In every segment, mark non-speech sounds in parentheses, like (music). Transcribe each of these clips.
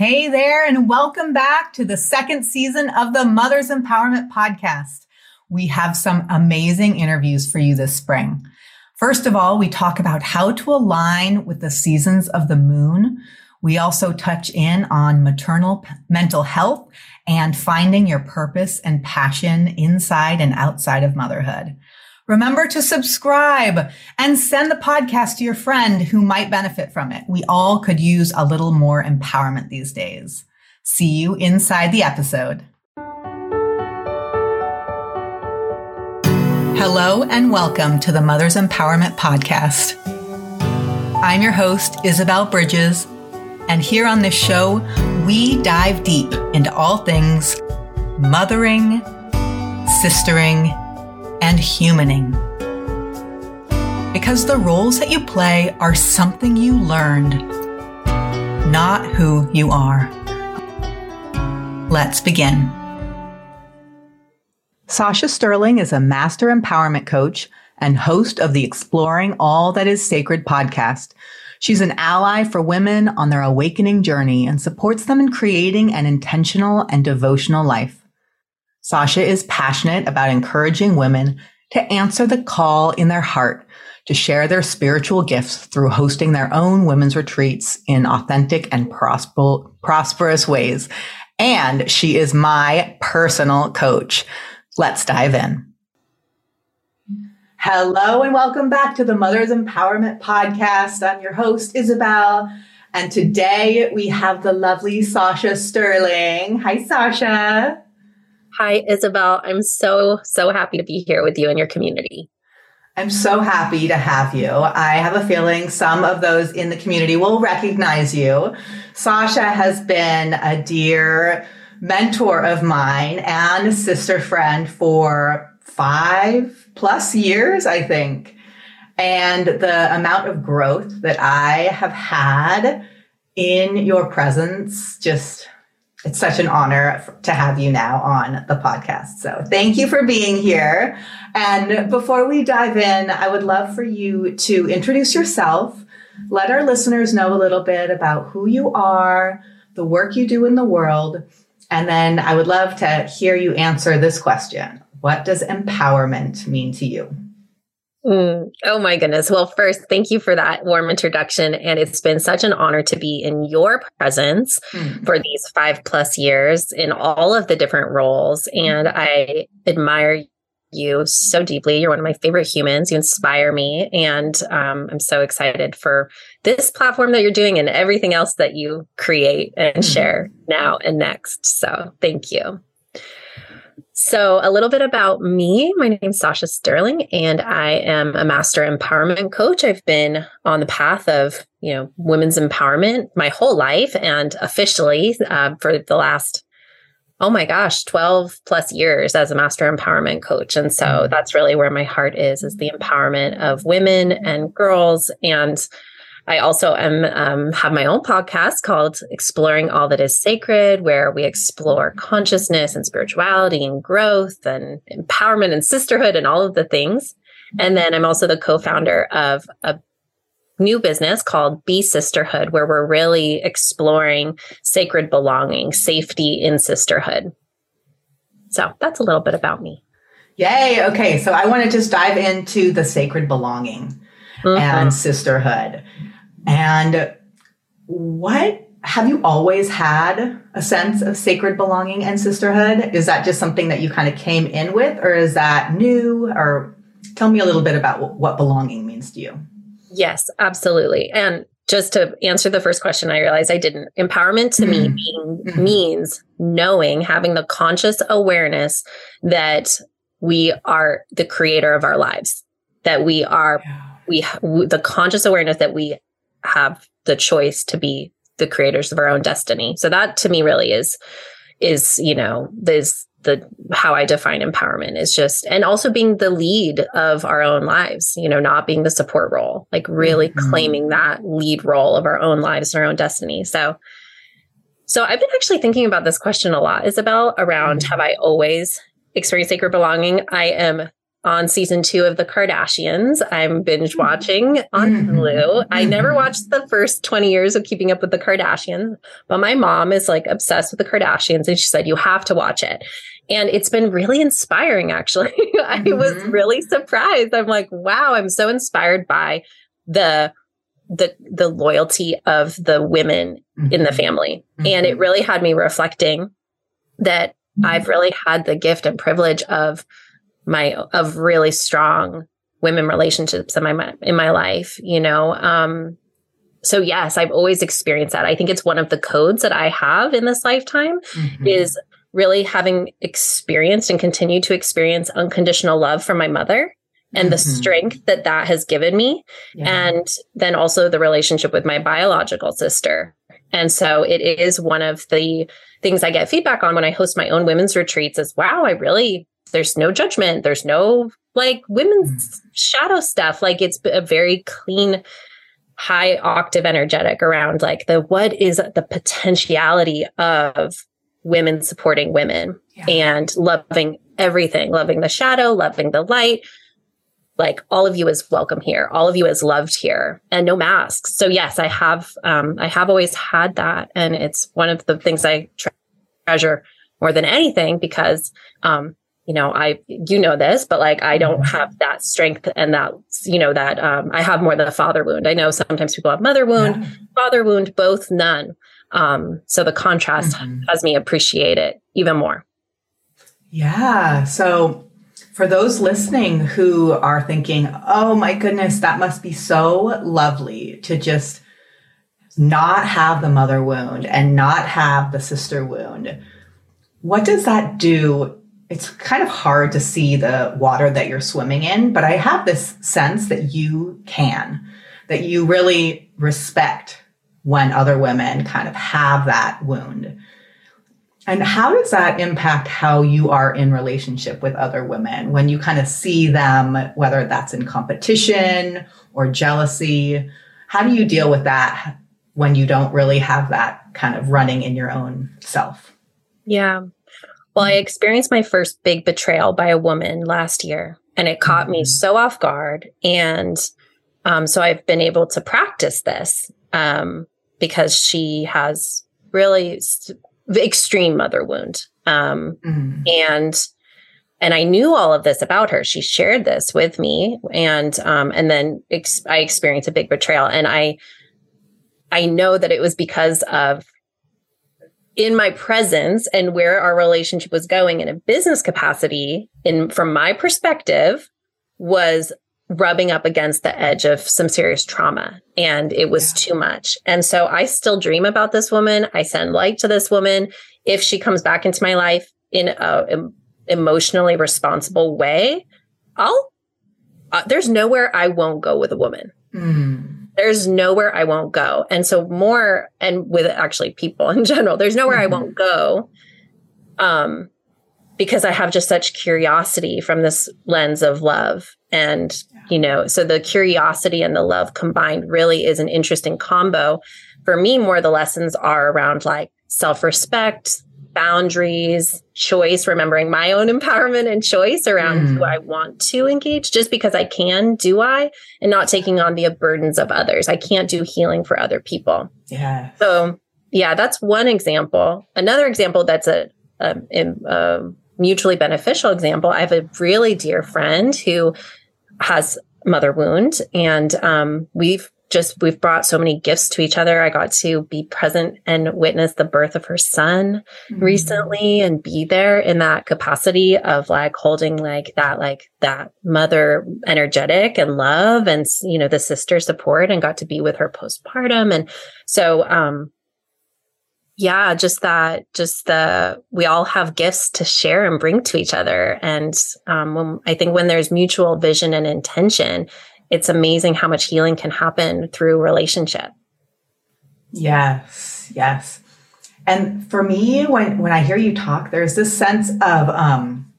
Hey there, and welcome back to the second season of the Mothers Empowerment Podcast. We have some amazing interviews for you this spring. First of all, we talk about how to align with the seasons of the moon. We also touch in on maternal mental health and finding your purpose and passion inside and outside of motherhood. Remember to subscribe and send the podcast to your friend who might benefit from it. We all could use a little more empowerment these days. See you inside the episode. Hello and welcome to the Mother's Empowerment Podcast. I'm your host, Isabel Bridges, and here on this show, we dive deep into all things mothering, sistering, and humaning. Because the roles that you play are something you learned, not who you are. Let's begin. Sacha Sterling is a master empowerment coach and host of the Exploring All That Is Sacred podcast. She's an ally for women on their awakening journey and supports them in creating an intentional and devotional life. Sacha is passionate about encouraging women to answer the call in their heart to share their spiritual gifts through hosting their own women's retreats in authentic and prosper- prosperous ways. And she is my personal coach. Let's dive in. Hello and welcome back to the Mothers Empowerment Podcast. I'm your host, Isabel. And today we have the lovely Sacha Sterling. Hi, Sacha. Hi, Isabel. I'm so, so happy to be here with you and your community. I'm so happy to have you. I have a feeling some of those in the community will recognize you. Sacha has been a dear mentor of mine and a sister friend for five plus years, I think. And the amount of growth that I have had in your presence just it's such an honor to have you now on the podcast. So thank you for being here. And before we dive in, I would love for you to introduce yourself, let our listeners know a little bit about who you are, the work you do in the world, and then I would love to hear you answer this question. What does empowerment mean to you? Mm, oh my goodness. Well, first, thank you for that warm introduction. And it's been such an honor to be in your presence mm. for these five plus years in all of the different roles. And I admire you so deeply. You're one of my favorite humans. You inspire me. And um, I'm so excited for this platform that you're doing and everything else that you create and mm. share now and next. So thank you. So, a little bit about me. My name is Sacha Sterling, and I am a master empowerment coach. I've been on the path of, you know, women's empowerment my whole life, and officially uh, for the last, oh my gosh, twelve plus years as a master empowerment coach. And so mm-hmm. that's really where my heart is: is the empowerment of women and girls, and I also am um, have my own podcast called Exploring All That Is Sacred, where we explore consciousness and spirituality and growth and empowerment and sisterhood and all of the things. And then I'm also the co-founder of a new business called Be Sisterhood, where we're really exploring sacred belonging, safety in sisterhood. So that's a little bit about me. Yay. Okay. So I want to just dive into the sacred belonging mm-hmm. and sisterhood. And what have you always had a sense of sacred belonging and sisterhood? Is that just something that you kind of came in with, or is that new? Or tell me a little bit about what belonging means to you. Yes, absolutely. And just to answer the first question, I realized I didn't. Empowerment to mm-hmm. me being, mm-hmm. means knowing, having the conscious awareness that we are the creator of our lives, that we are, yeah. we, the conscious awareness that we have the choice to be the creators of our own destiny. So that to me really is is, you know, this the how I define empowerment is just and also being the lead of our own lives, you know, not being the support role, like really mm-hmm. claiming that lead role of our own lives and our own destiny. So so I've been actually thinking about this question a lot, Isabel, around mm-hmm. have I always experienced sacred belonging? I am on season two of The Kardashians. I'm binge watching on mm-hmm. Hulu. I never mm-hmm. watched the first 20 years of Keeping Up with the Kardashians, but my mom is like obsessed with the Kardashians and she said, You have to watch it. And it's been really inspiring, actually. (laughs) I was mm-hmm. really surprised. I'm like, wow, I'm so inspired by the the the loyalty of the women mm-hmm. in the family. Mm-hmm. And it really had me reflecting that I've really had the gift and privilege of my of really strong women relationships in my in my life, you know. Um so yes, I've always experienced that. I think it's one of the codes that I have in this lifetime mm-hmm. is really having experienced and continue to experience unconditional love from my mother and mm-hmm. the strength that that has given me yeah. and then also the relationship with my biological sister and so it is one of the things i get feedback on when i host my own women's retreats is wow i really there's no judgment. There's no like women's mm-hmm. shadow stuff. Like it's a very clean high octave energetic around like the what is the potentiality of women supporting women yeah. and loving everything loving the shadow loving the light. Like all of you is welcome here. All of you is loved here and no masks. So yes i have um, i have always had that. And it's one of the things i treasure more than anything because um, you know i you know this but like i don't mm-hmm. have that strength and that you know that um, i have more than a father wound i know sometimes people have mother wound yeah. father wound both none um, so the contrast mm-hmm. has me appreciate it even more yeah so for those listening who are thinking, oh my goodness, that must be so lovely to just not have the mother wound and not have the sister wound. What does that do? It's kind of hard to see the water that you're swimming in, but I have this sense that you can, that you really respect when other women kind of have that wound. And how does that impact how you are in relationship with other women when you kind of see them, whether that's in competition or jealousy? How do you deal with that when you don't really have that kind of running in your own self? Yeah. Well, I experienced my first big betrayal by a woman last year, and it caught mm-hmm. me so off guard. And um, so I've been able to practice this um, because she has really st- extreme mother wound. Um, mm-hmm. And and I knew all of this about her. She shared this with me, and um, and then ex- I experienced a big betrayal, and I I know that it was because of in my presence and where our relationship was going in a business capacity. In from my perspective, was rubbing up against the edge of some serious trauma and it was too much. And so I still dream about this woman. I send light to this woman. If she comes back into my life in a em- emotionally responsible way, I'll, uh, there's nowhere I won't go with a woman. Mm. There's nowhere I won't go. And so more, and with actually people (laughs) in general, there's nowhere mm-hmm. I won't go. Um, because I have just such curiosity from this lens of love and you know so the curiosity and the love combined really is an interesting combo for me more the lessons are around like self-respect boundaries choice remembering my own empowerment and choice around mm. who i want to engage just because i can do i? And not taking on the burdens of others. I can't do healing for other people. Yeah so yeah that's one example. Another example that's a, a, a mutually beneficial example i have a really dear friend who has mother wound and um, we've just we've brought so many gifts to each other. I got to be present and witness the birth of her son mm-hmm. recently and be there in that capacity of like holding like that like that mother energetic and love and you know the sister support and got to be with her postpartum and so um yeah, just that, just the, we all have gifts to share and bring to each other. And um, when, I think when there's mutual vision and intention, it's amazing how much healing can happen through relationship. Yes, yes. And for me, when when I hear you talk, there's this sense of um,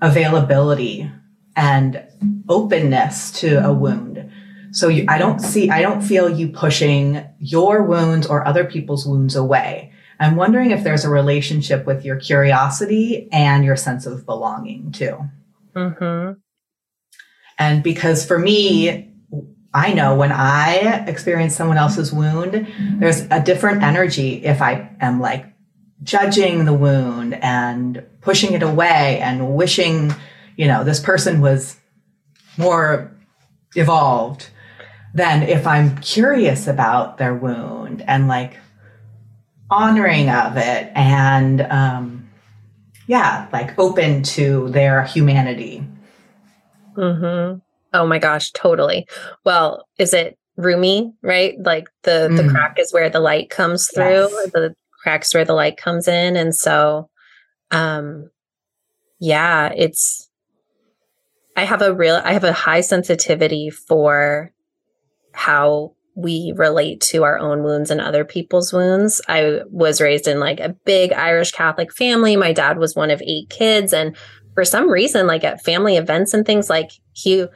availability and openness to a wound so you, I don't see, I don't feel you pushing your wounds or other people's wounds away. I'm wondering if there's a relationship with your curiosity and your sense of belonging too. Mm-hmm. And because for me, I know when I experience someone else's wound, there's a different energy if I am like judging the wound and pushing it away and wishing, you know, this person was more evolved than if I'm curious about their wound and like honoring of it and, um, yeah, like open to their humanity. Mm-hmm. Oh my gosh, totally. Well, is it roomy, right? Like the mm. the crack is where the light comes through. Yes. The cracks where the light comes in, and so, um, yeah, it's. I have a real, I have a high sensitivity for how we relate to our own wounds and other people's wounds. I was raised in like a big Irish Catholic family. My dad was one of eight kids, and for some reason, like at family events and things, like he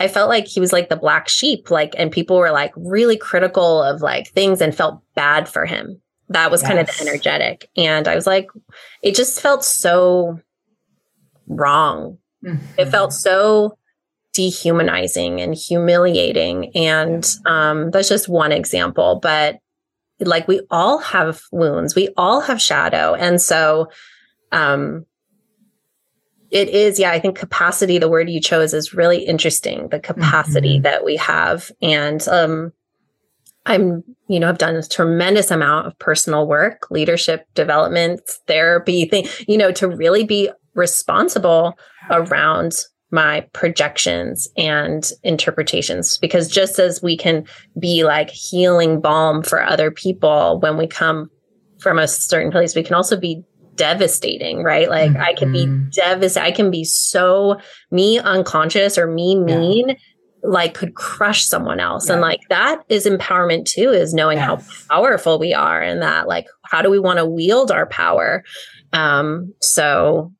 I felt like he was like the black sheep, like, and people were like really critical of like things and felt bad for him. That was yes. kind of the energetic. And I was like, it just felt so wrong. Mm-hmm. It felt so dehumanizing and humiliating. And um, that's just one example. But like we all have wounds, we all have shadow. And so um, it is yeah i think capacity the word you chose is really interesting the capacity mm-hmm. that we have. And um i'm you know i've done a tremendous amount of personal work leadership development therapy thing you know to really be responsible around my projections and interpretations. Because just as we can be like healing balm for other people when we come from a certain place we can also be devastating, right? Like mm-hmm. I can be mm-hmm. devastated. I can be so me unconscious or me mean, yeah. like could crush someone else. Yeah. And like that is empowerment too, is knowing yes. how powerful we are and that like how do we want to wield our power? Um, so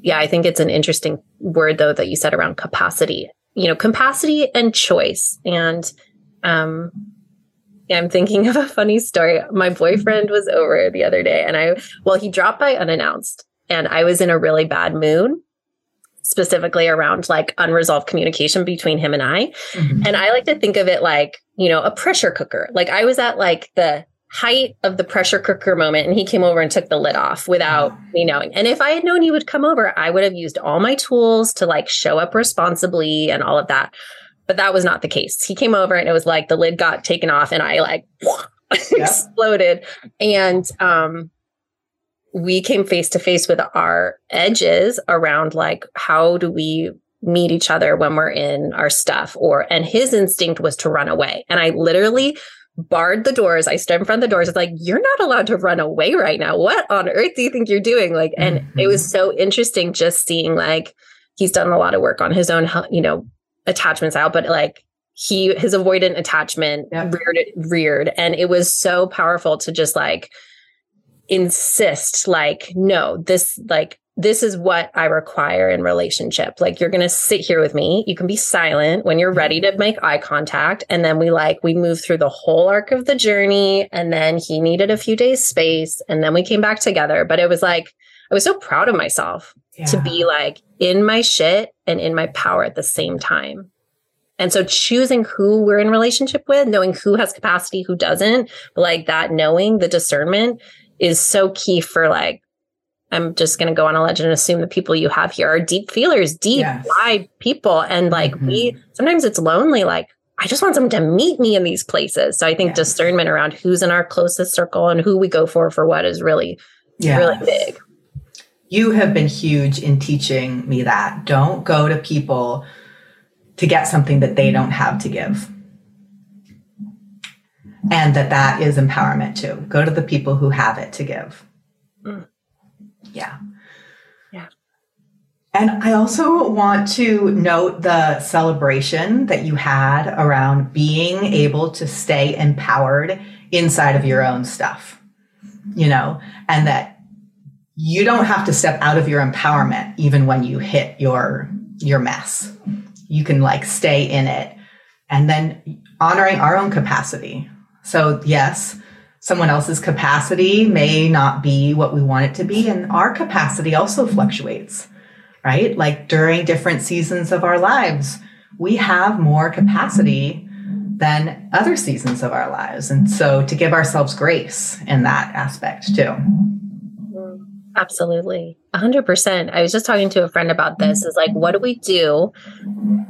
yeah, I think it's an interesting word though that you said around capacity. You know, capacity and choice. And um I'm thinking of a funny story. My boyfriend was over the other day and I, well, he dropped by unannounced and I was in a really bad mood, specifically around like unresolved communication between him and I. Mm-hmm. And I like to think of it like, you know, a pressure cooker. Like I was at like the height of the pressure cooker moment and he came over and took the lid off without me knowing. And if I had known he would come over, I would have used all my tools to like show up responsibly and all of that. But that was not the case. He came over and it was like the lid got taken off and I like (laughs) exploded. And um we came face to face with our edges around like how do we meet each other when we're in our stuff or and his instinct was to run away. And I literally barred the doors. I stood in front of the doors. It's like, you're not allowed to run away right now. What on earth do you think you're doing? Like, and mm-hmm. it was mm-hmm. so interesting just seeing like he's done a lot of work on his own, you know, attachments out, but like he his avoidant attachment yep. reared reared. And it was so powerful to just like insist, like, no, this like this is what I require in relationship. Like you're going to sit here with me. You can be silent when you're ready to make eye contact. And then we like, we move through the whole arc of the journey. And then he needed a few days space. And then we came back together. But it was like, I was so proud of myself yeah. to be like in my shit and in my power at the same time. And so choosing who we're in relationship with, knowing who has capacity, who doesn't, like that knowing the discernment is so key for like, I'm just going to go on a legend and assume the people you have here are deep feelers, deep, yes. wide people. And like mm-hmm. we, sometimes it's lonely. Like I just want someone to meet me in these places. So I think yes. discernment around who's in our closest circle and who we go for for what is really, yes. really big you have been huge in teaching me that. Don't go to people to get something that they don't have to give. And that that is empowerment too. Go to the people who have it to give. Mm. Yeah. Yeah. And I also want to note the celebration that you had around being able to stay empowered inside of your own stuff, you know, and that you don't have to step out of your empowerment even when you hit your your mess you can like stay in it and then honoring our own capacity so yes someone else's capacity may not be what we want it to be and our capacity also fluctuates right like during different seasons of our lives we have more capacity than other seasons of our lives. And so to give ourselves grace in that aspect too. Absolutely. 100%. I was just talking to a friend about this is like, what do we do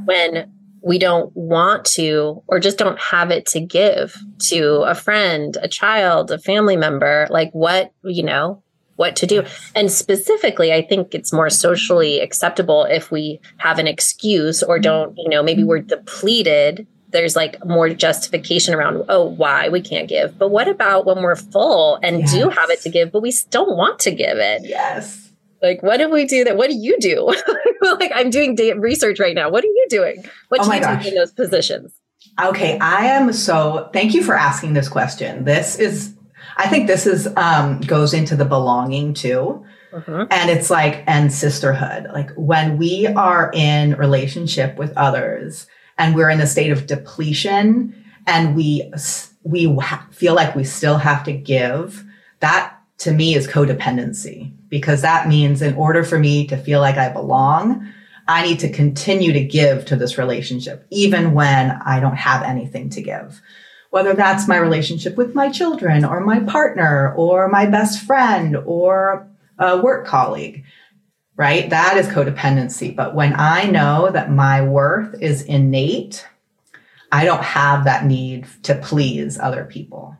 when we don't want to or just don't have it to give to a friend, a child, a family member? Like, what, you know, what to do. And specifically, I think it's more socially acceptable if we have an excuse or don't, you know, maybe we're depleted. There's like more justification around, oh, why we can't give. But what about when we're full and yes. do have it to give, but we don't want to give it? Yes. Like, what do we do that? What do you do? (laughs) like, I'm doing research right now. What are you doing? What oh do you gosh. do in those positions? Okay, I am so. Thank you for asking this question. This is I think this is um, goes into the belonging too. Uh-huh. And it's like, and sisterhood. Like when we are in relationship with others and we're in a state of depletion and we, we feel like we still have to give, that to me is codependency. Because that means in order for me to feel like I belong, I need to continue to give to this relationship, even when I don't have anything to give. Whether that's my relationship with my children or my partner or my best friend or a work colleague, right? That is codependency. But when I know that my worth is innate, I don't have that need to please other people.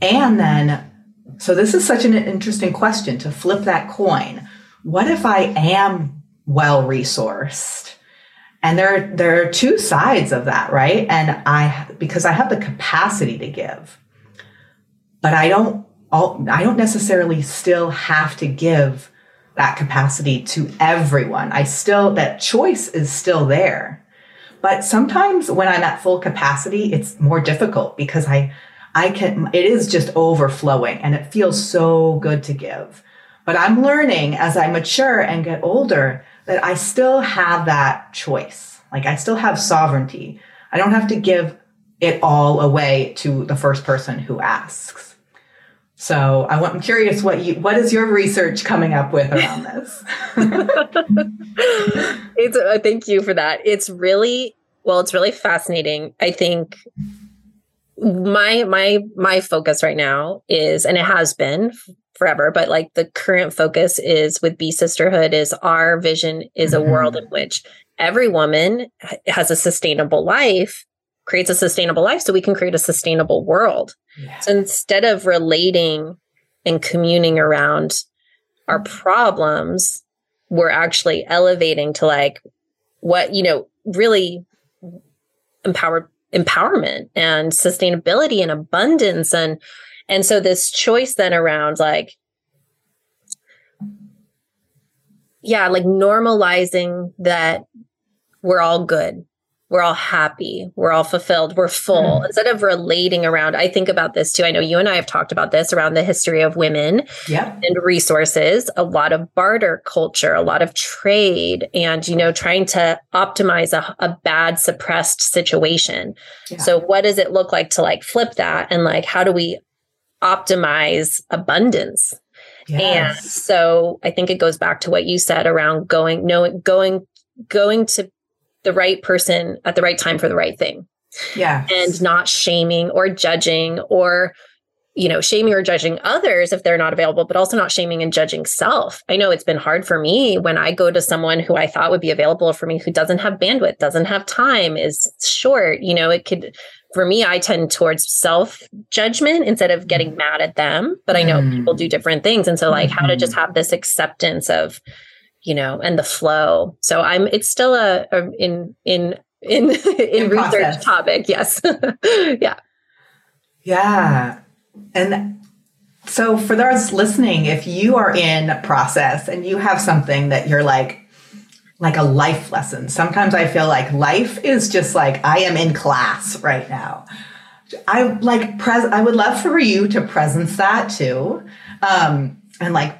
And then, so this is such an interesting question to flip that coin. What if I am well resourced? And there, there are two sides of that, right? And I, because I have the capacity to give, but I don't, I don't necessarily still have to give that capacity to everyone. I still, that choice is still there. But sometimes when I'm at full capacity, it's more difficult because I, I can, it is just overflowing and it feels so good to give. But I'm learning as I mature and get older that I still have that choice. Like I still have sovereignty. I don't have to give it all away to the first person who asks. So I am curious what you what is your research coming up with around this? (laughs) it's uh, thank you for that. It's really well, it's really fascinating. I think my my my focus right now is and it has been forever but like the current focus is with B sisterhood is our vision is a mm-hmm. world in which every woman has a sustainable life creates a sustainable life so we can create a sustainable world yeah. so instead of relating and communing around our mm-hmm. problems we're actually elevating to like what you know really empowered empowerment and sustainability and abundance and and so this choice then around like, yeah, like normalizing that we're all good. We're all happy. We're all fulfilled. We're full. Mm. Instead of relating around, I think about this too. I know you and I have talked about this around the history of women yeah. and resources, a lot of barter culture, a lot of trade, and, you know, trying to optimize a, a bad suppressed situation. Yeah. So, what does it look like to like flip that? And like, how do we optimize abundance. Yes. And so I think it goes back to what you said around going, knowing, going, going to the right person at the right time for the right thing. Yeah. And not shaming or judging or, you know, shaming or judging others if they're not available, but also not shaming and judging self. I know it's been hard for me when I go to someone who I thought would be available for me who doesn't have bandwidth, doesn't have time, is short. You know, it could for me, I tend towards self judgment instead of getting mm. mad at them. But I know mm. people do different things. And so, like, mm-hmm. how to just mm-hmm. have this acceptance of, you know, and the flow. So I'm, it's still a, a in, in, in, (laughs) in, in research process. topic. Yes. (laughs) yeah. Yeah. And so for those listening, if you are in process and you have something that you're like, like a life lesson. Sometimes I feel like life is just like I am in class right now. I like pres I would love for you to presence that too. Um, and like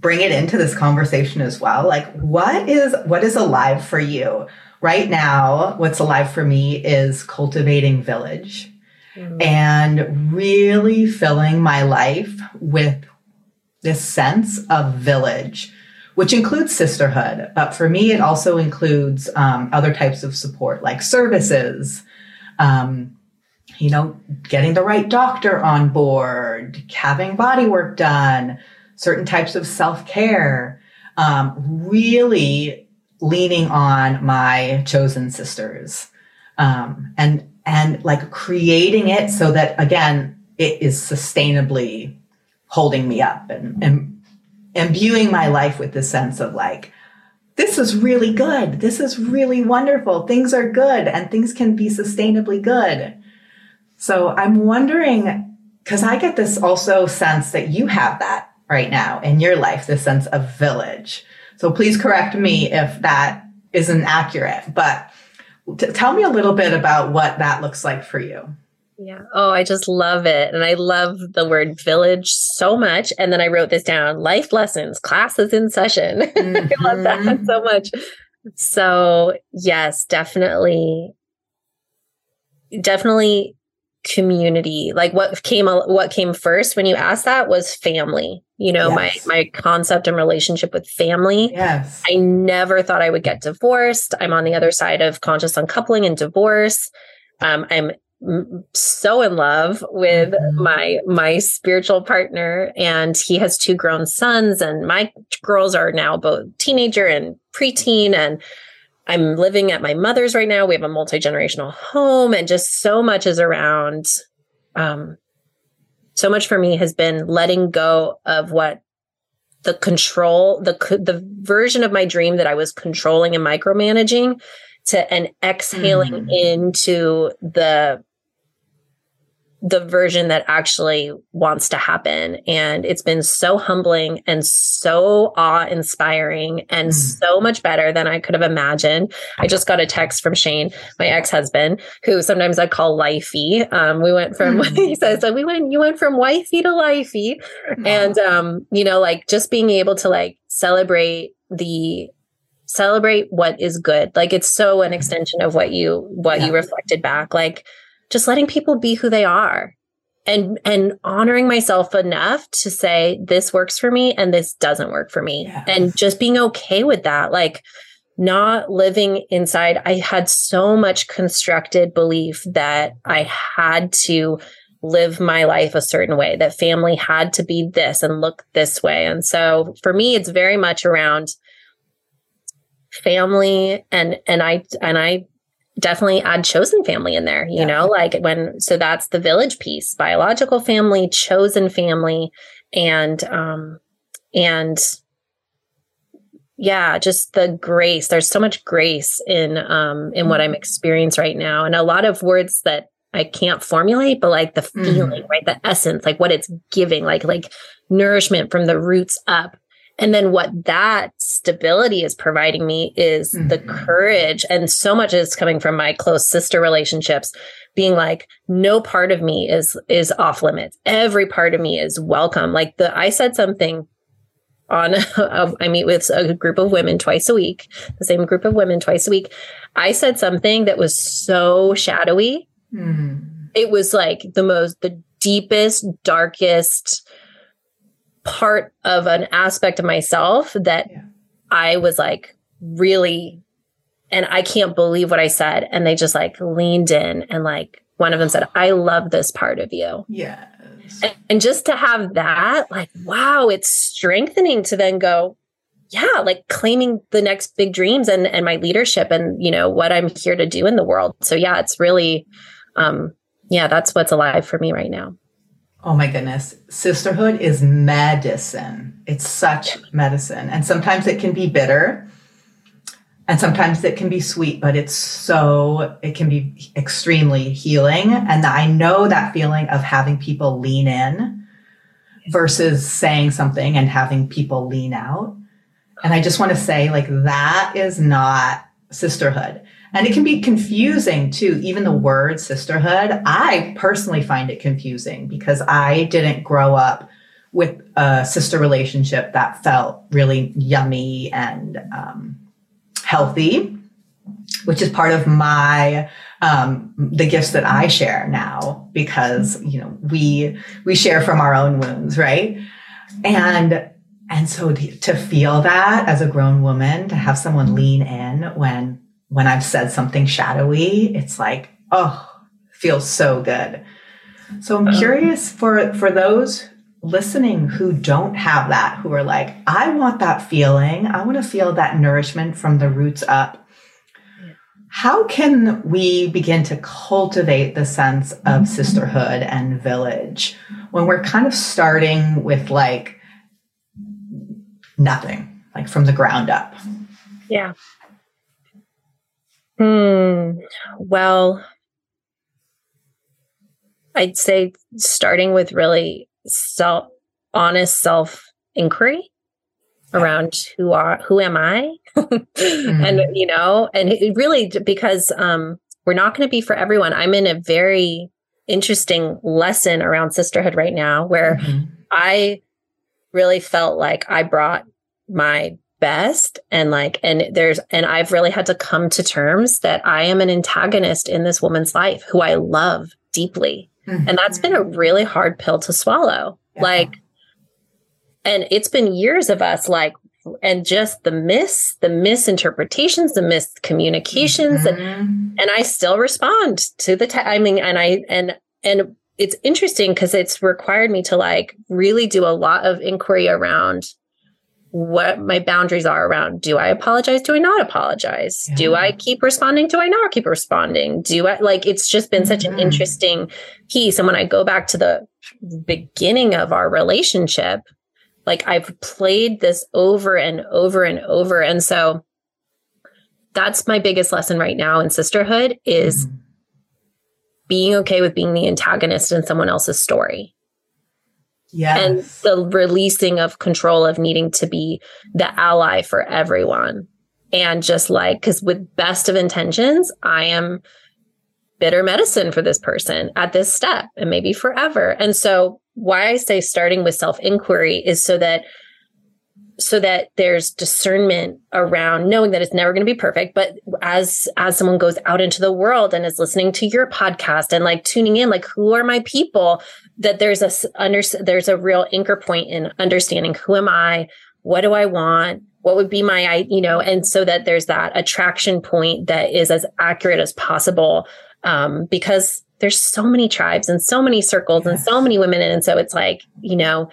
bring it into this conversation as well. Like what is what is alive for you? Right now, what's alive for me is cultivating village mm-hmm. and really filling my life with this sense of village which includes sisterhood. But for me, it also includes um, other types of support like services, um, you know, getting the right doctor on board, having body work done, certain types of self care, um, really leaning on my chosen sisters. Um, and, and like creating it so that again, it is sustainably holding me up and, and imbuing my life with this sense of like, this is really good. This is really wonderful. Things are good and things can be sustainably good. So I'm wondering, because I get this also sense that you have that right now in your life, this sense of village. So please correct me if that isn't accurate, but t- tell me a little bit about what that looks like for you. Yeah. Oh, I just love it. And I love the word village so much. And then I wrote this down life lessons, classes in session. Mm-hmm. (laughs) I love that mm-hmm. so much. So, yes, definitely, definitely community. Like what came what came first when you asked that was family. You know, yes. my my concept and relationship with family. Yes. I never thought I would get divorced. I'm on the other side of conscious uncoupling and divorce. Um, I'm so in love with mm-hmm. my my spiritual partner and he has two grown sons and my girls are now both teenager and preteen and I'm living at my mother's right now. We have a multi-generational home and just so much is around um so much for me has been letting go of what the control the the version of my dream that I was controlling and micromanaging to and exhaling mm. into the the version that actually wants to happen. And it's been so humbling and so awe inspiring and mm. so much better than I could have imagined. I just got a text from Shane, my ex husband, who sometimes I call Lifey. Um, we went from, mm. (laughs) he says, so we went, you went from wifey to Lifey. Mm. And, um, you know, like just being able to like celebrate the celebrate what is good. Like it's so an extension of what you, what yeah. you reflected back. Like, just letting people be who they are and and honoring myself enough to say this works for me and this doesn't work for me. Yes. and just being okay with that like not living inside. I had so much constructed belief that i had to live my life a certain way that family had to be this and look this way. And so for me it's very much around family and and i and i definitely add chosen family in there, you yeah. know, like when, so that's the village piece, biological family, chosen family, and, um, and yeah, just the grace. There's so much grace in, um, in what I'm mm-hmm. experiencing right now. And a lot of words that I can't formulate, but like the feeling, mm. right? The essence, like what it's giving, like, like nourishment from the roots up and then what that stability is providing me is mm-hmm. the courage. And so much is coming from my close sister relationships being like, no part of me is, is off limits. Every part of me is welcome. Like the, I said something on, (laughs) I meet with a group of women twice a week, the same group of women twice a week. I said something that was so shadowy. Mm-hmm. It was like the most, the deepest, darkest, part of an aspect of myself that yeah. I was like really, and I can't believe what I said. And they just like leaned in and like one of them said, I love this part of you. Yes. And, and just to have that, like, wow, it's strengthening to then go, yeah, like claiming the next big dreams and and my leadership and you know what I'm here to do in the world. So yeah, it's really um yeah, that's what's alive for me right now. Oh my goodness. Sisterhood is medicine. It's such medicine. And sometimes it can be bitter and sometimes it can be sweet, but it's so, it can be extremely healing. And I know that feeling of having people lean in versus saying something and having people lean out. And I just want to say, like, that is not sisterhood. And it can be confusing too, even the word sisterhood. I personally find it confusing because I didn't grow up with a sister relationship that felt really yummy and um, healthy, which is part of my um, the gifts that I share now because you know we we share from our own wounds, right? And and so to, to feel that as a grown woman, to have someone lean in when when I've said something shadowy, it's like, oh, feels so good. So I'm uh-huh. curious for for those listening who don't have that, who are like, I want that feeling. I want to feel that nourishment from the roots up. How can we begin to cultivate the sense of sisterhood and village when we're kind of starting with like nothing, like from the ground up? Yeah. Hmm. Well, I'd say starting with really self honest self inquiry around who are who am I, (laughs) mm-hmm. and you know, and it really because um, we're not going to be for everyone. I'm in a very interesting lesson around sisterhood right now where mm-hmm. I really felt like I brought my best and like and there's and I've really had to come to terms that I am an antagonist in this woman's life who I love deeply. Mm-hmm. And that's been a really hard pill to swallow. Yeah. Like and it's been years of us like and just the miss the misinterpretations the miscommunications mm-hmm. and and i still respond to the t- I mean and i and and it's interesting because it's required me to like really do a lot of inquiry around what my boundaries are around do i apologize do i not apologize yeah. do i keep responding do i not keep responding do i like it's just been mm-hmm. such an mm-hmm. interesting piece and when i go back to the beginning of our relationship like I've played this over and over and over. And so that's my biggest lesson right now in sisterhood is mm-hmm. being okay with being the antagonist in someone else's story. Yeah. And the releasing of control of needing to be the ally for everyone. And just like, because with best of intentions, I am bitter medicine for this person at this step and maybe forever. And so why I say starting with self inquiry is so that so that there's discernment around knowing that it's never going to be perfect but as as someone goes out into the world and is listening to your podcast and like tuning in like who are my people that there's a under there's a real anchor point in understanding who am i what do i want what would be my you know and so that there's that attraction point that is as accurate as possible um, because there's so many tribes and so many circles yes. and so many women. And so it's like, you know,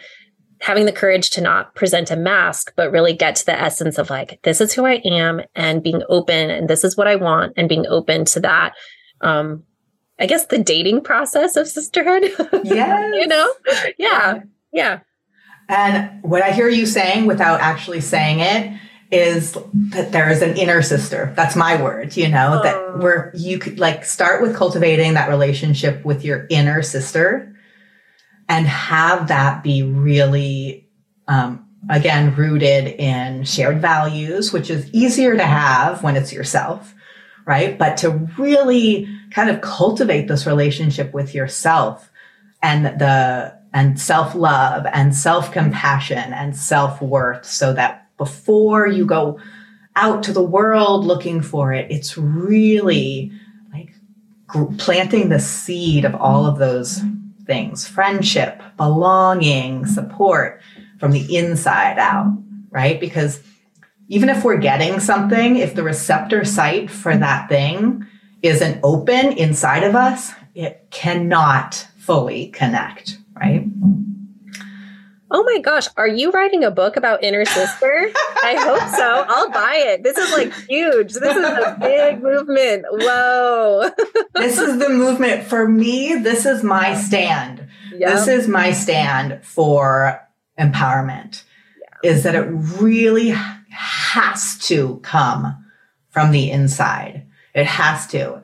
having the courage to not present a mask, but really get to the essence of like, this is who I am and being open and this is what I want and being open to that. Um, I guess the dating process of sisterhood. (laughs) Yeah. you know? Yeah. Yeah. And what I hear you saying without actually saying it is that there is an inner sister. That's my word, you know, oh. that where you could like start with cultivating that relationship with your inner sister and have that be really, um, again, rooted in shared values, which is easier to have when it's yourself, right? But to really kind of cultivate this relationship with yourself and the, and self love and self compassion and self worth so that before you go out to the world looking for it. It's really like planting the seed of all of those things friendship, belonging, support from the inside out, right? Because even if we're getting something, if the receptor site for that thing isn't open inside of us, it cannot fully connect, right? Oh my gosh, are you writing a book about inner (laughs) sister? I hope so. I'll buy it. This is like huge. This is a big movement. Whoa. (laughs) this is the movement. For me, this is my stand. Yep. This is my stand for empowerment. Yeah. Is that it really has to come from the inside. It has to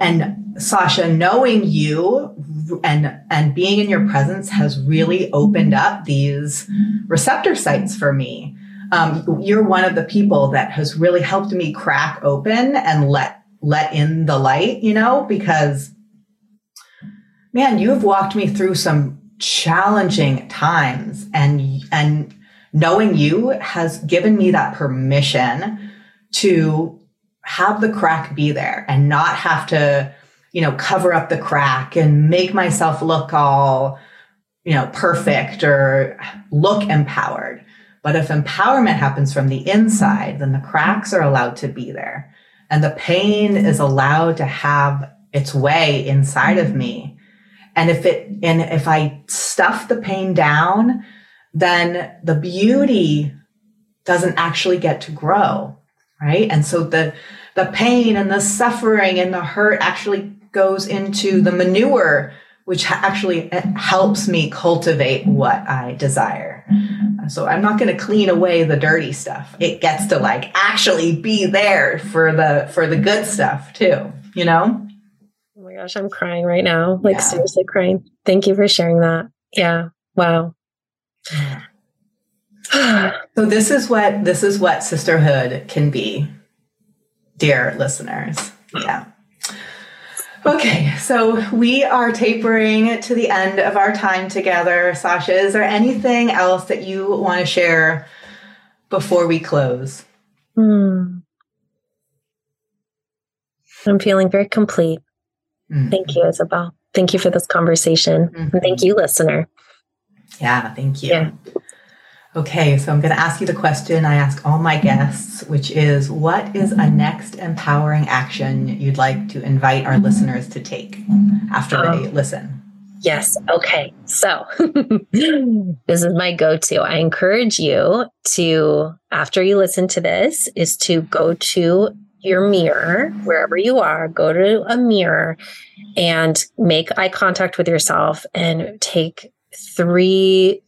and Sacha, knowing you and and being in your presence has really opened up these receptor sites for me. Um, you're one of the people that has really helped me crack open and let let in the light. You know, because man, you have walked me through some challenging times, and and knowing you has given me that permission to have the crack be there and not have to, you know, cover up the crack and make myself look all, you know, perfect or look empowered, But if empowerment happens from the inside, then the cracks are allowed to be there and the pain is allowed to have its way inside of me. And if it, and if I stuff the pain down, then the beauty doesn't actually get to grow. Right. And so the, the pain and the suffering and the hurt actually goes into the manure, which actually uh, helps me cultivate what I desire. So I'm not going to clean away the dirty stuff. It gets to like actually be there for the for the good stuff too, you know? Oh my gosh, I'm crying right now. Like yeah. seriously crying. Thank you for sharing that. Yeah. Wow. So this is what this is what sisterhood can be, dear listeners. Yeah. Okay, so we are tapering to the end of our time together. Sacha, is there anything else that you want to share before we close? Hmm. I'm feeling very complete. Mm-hmm. Thank you, Isabel. Thank you for this conversation. Mm-hmm. And thank you, listener. Yeah, thank you. Yeah. Okay, so I'm going to ask you the question I ask all my guests, which is what is a next empowering action you'd like to invite our listeners to take after um, they listen? Yes. Okay. So (laughs) this is my go to. I encourage you to, after you listen to this, is to go to your mirror, wherever you are, go to a mirror and make eye contact with yourself and take three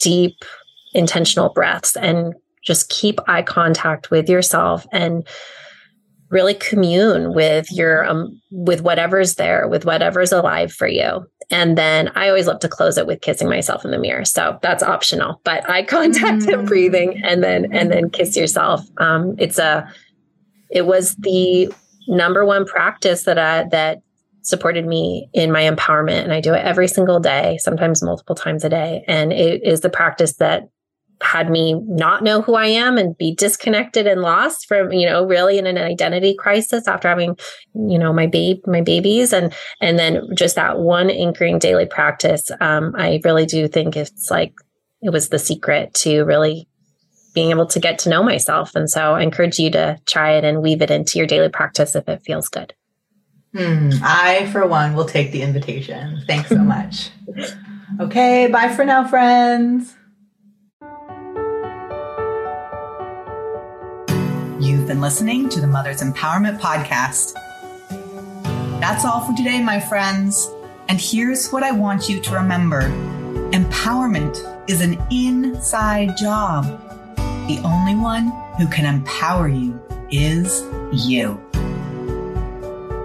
deep intentional breaths and just keep eye contact with yourself and really commune with your um, with whatever's there with whatever's alive for you. And then i always love to close it with kissing myself in the mirror. So that's optional but eye contact mm. and breathing and then and then kiss yourself. Um, it's a it was the number one practice that i that supported me in my empowerment. And i do it every single day sometimes multiple times a day. And it is the practice that had me not know who I am and be disconnected and lost from, you know, really in an identity crisis after having, you know, my babe, my babies. And, and then just that one anchoring daily practice. Um, I really do think it's like, it was the secret to really being able to get to know myself. And so I encourage you to try it and weave it into your daily practice if it feels good. Hmm. I, for one, will take the invitation. Thanks so (laughs) much. okay. Bye for now, friends. You've been listening to the Mother's Empowerment Podcast. That's all for today, my friends. And here's what I want you to remember empowerment is an inside job. The only one who can empower you is you.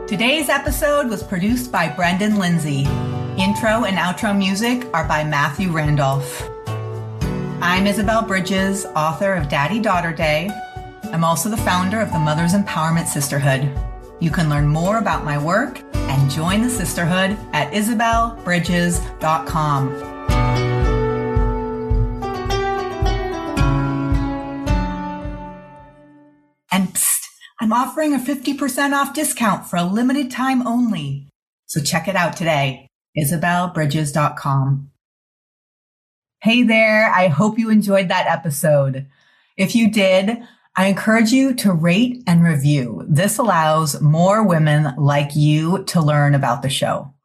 Today's episode was produced by Brendan Lindsay. Intro and outro music are by Matthew Randolph. I'm Isabel Bridges, author of Daddy Daughter Day I'm also the founder of the Mothers Empowerment Sisterhood. You can learn more about my work and join the sisterhood at isabelbridges.com. And psst, I'm offering a 50% off discount for a limited time only. So check it out today, isabelbridges.com. Hey there, I hope you enjoyed that episode. If you did, I encourage you to rate and review. This allows more women like you to learn about the show.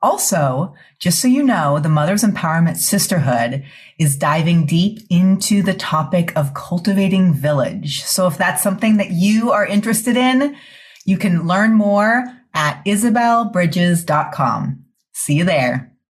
Also, just so you know, the Mothers Empowerment Sisterhood is diving deep into the topic of cultivating village. So if that's something that you are interested in, you can learn more at isabelbridges.com. See you there.